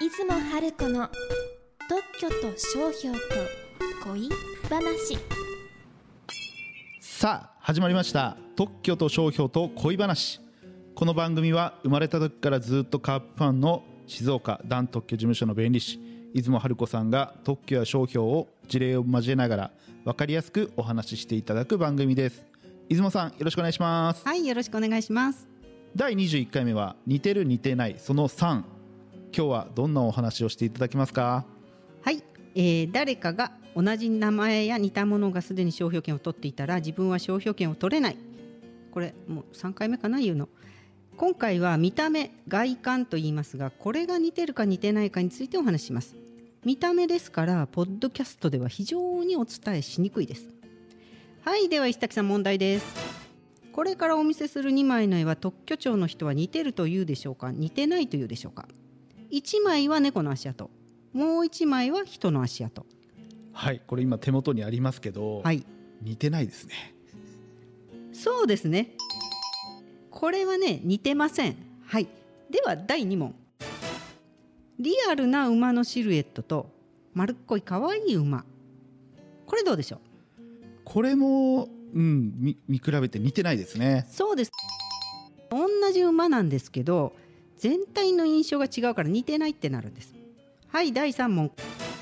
出雲春子の特許と商標と恋話。さあ始まりました。特許と商標と恋話。この番組は生まれた時からずっとカープファンの静岡ダン特許事務所の弁理士出雲春子さんが特許や商標を事例を交えながら分かりやすくお話ししていただく番組です。出雲さんよろしくお願いします。はい、よろしくお願いします。第21回目は似てる似てないその3今日はどんなお話をしていただけますか？はい、えー誰かが同じ名前や似たものがすでに商標権を取っていたら自分は商標権を取れない。これもう3回目かな言うの。今回は見た目、外観と言いますが、これが似てるか似てないかについてお話します。見た目ですから、ポッドキャストでは非常にお伝えしにくいです。はい、では石滝さん問題です。これからお見せする2枚の絵は特許庁の人は似てると言うでしょうか？似てないと言うでしょうか？1枚は猫の足跡。もう1枚は人の足跡。はいこれ今手元にありますけど、はい。似てないですね。そうですね。これはね似てません。はい。では第2問。リアルな馬のシルエットと丸っこい可愛い馬。これどうでしょう？これも、うん、見見比べて似てないですね。そうです。同じ馬なんですけど全体の印象が違うから似てないってなるんです。はい第3問。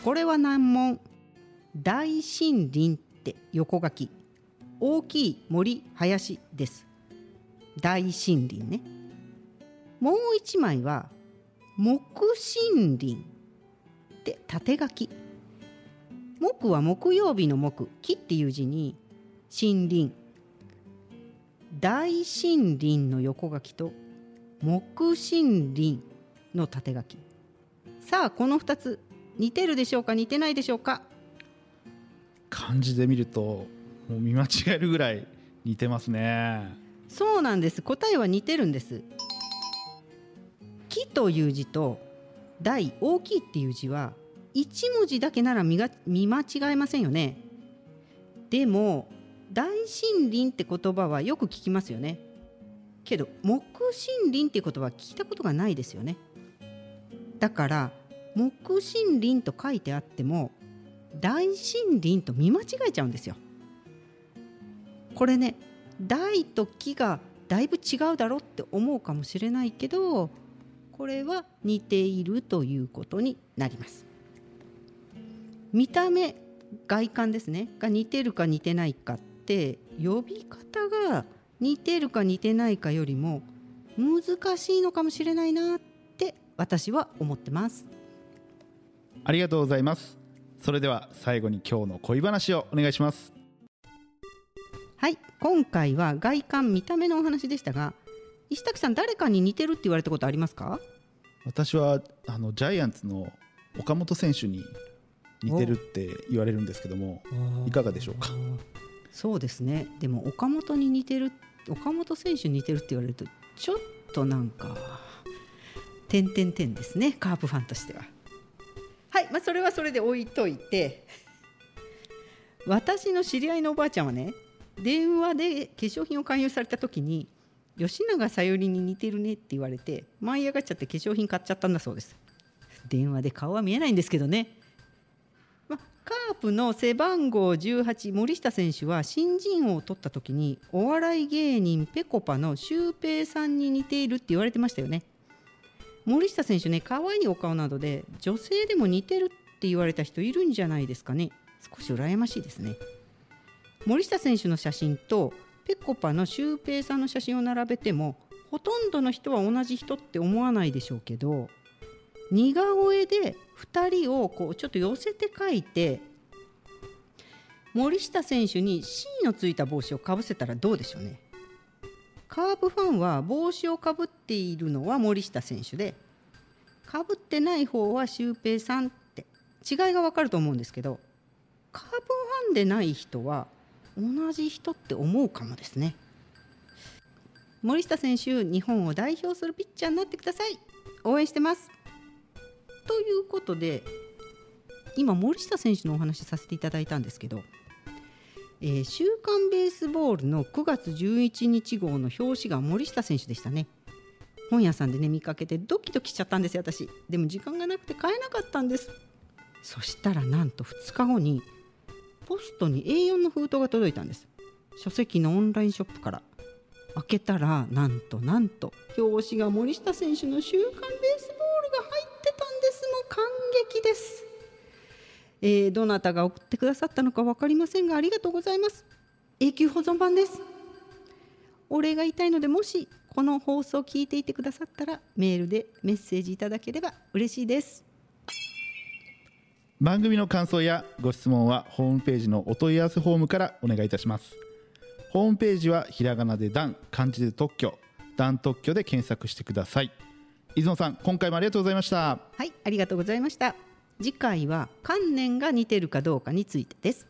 これは難問。大森林って横書き。大きい森林です。大森林ね。もう一枚は木森林って縦書き。木は木曜日の木。木っていう字に森林。大森林の横書きと木森林の縦書き。さあこの2つ似てるでしょうか似てないでしょうか？漢字で見るともう見間違えるぐらい似てますね。そうなんです。答えは似てるんです。木という字と大大きいっていう字は1文字だけなら見が見間違えませんよね。でも大森林って言葉はよく聞きますよねけど木森林っていう言葉は聞いたことがないですよね。だから木森林と書いてあっても大森林と見間違えちゃうんですよ。これね大と木がだいぶ違うだろうって思うかもしれないけどこれは似ているということになります。見た目外観ですねが似てるか似てないかって呼び方が似てるか似てないかよりも難しいのかもしれないなって私は思ってます。ありがとうございます。それでは最後に今日の恋話をお願いします。はい今回は外観見た目のお話でしたが石滝さん誰かに似てるって言われたことありますか？私はあのジャイアンツの岡本選手に似てるって言われるんですけどもいかがでしょうか？そうですね。でも岡本に似てる岡本選手に似てるって言われるとちょっとなんか点々点ですね。カープファンとしては。はいまあそれはそれで置いといて私の知り合いのおばあちゃんはね電話で化粧品を勧誘された時に吉永小百合に似てるねって言われて舞い上がっちゃって化粧品買っちゃったんだそうです。電話で顔は見えないんですけどね、カープの背番号18森下選手は新人王を取った時にお笑い芸人ぺこぱのシュウペイさんに似ているって言われてましたよね。森下選手ね可愛いお顔などで女性でも似てるって言われた人いるんじゃないですかね。少し羨ましいですね。森下選手の写真とぺこぱのシュウペイさんの写真を並べてもほとんどの人は同じ人って思わないでしょうけど似顔絵で2人をこうちょっと寄せて描いて森下選手に C のついた帽子をかぶせたらどうでしょうね。カープファンは帽子をかぶっているのは森下選手でかぶってない方はシュウペイさんって。違いがわかると思うんですけどカープファンでない人は同じ人って思うかもですね。森下選手日本を代表するピッチャーになってください。応援してます。ということで今森下選手のお話しさせていただいたんですけど、えー週刊ベースボールの9月11日号の表紙が森下選手でしたね。本屋さんでね見かけてドキドキしちゃったんですよ私。でも時間がなくて買えなかったんです。そしたらなんと2日後にポストに A4 の封筒が届いたんです。書籍のオンラインショップから。開けたらなんとなんと表紙が森下選手の「週刊ベースボール」が入ってたんです。もう感激です、えーどなたが送ってくださったのか分かりませんがありがとうございます。永久保存版です。お礼が言いたいのでもしこの放送を聞いていてくださったらメールでメッセージいただければ嬉しいです。番組の感想やご質問はホームページのお問い合わせフォームからお願いいたします。ホームページはひらがなで段漢字で特許。段特許で検索してください。出雲さん今回もありがとうございました。はいありがとうございました次回は観念が似てるかどうかについてです。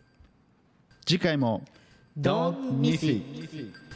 次回も。Don't miss it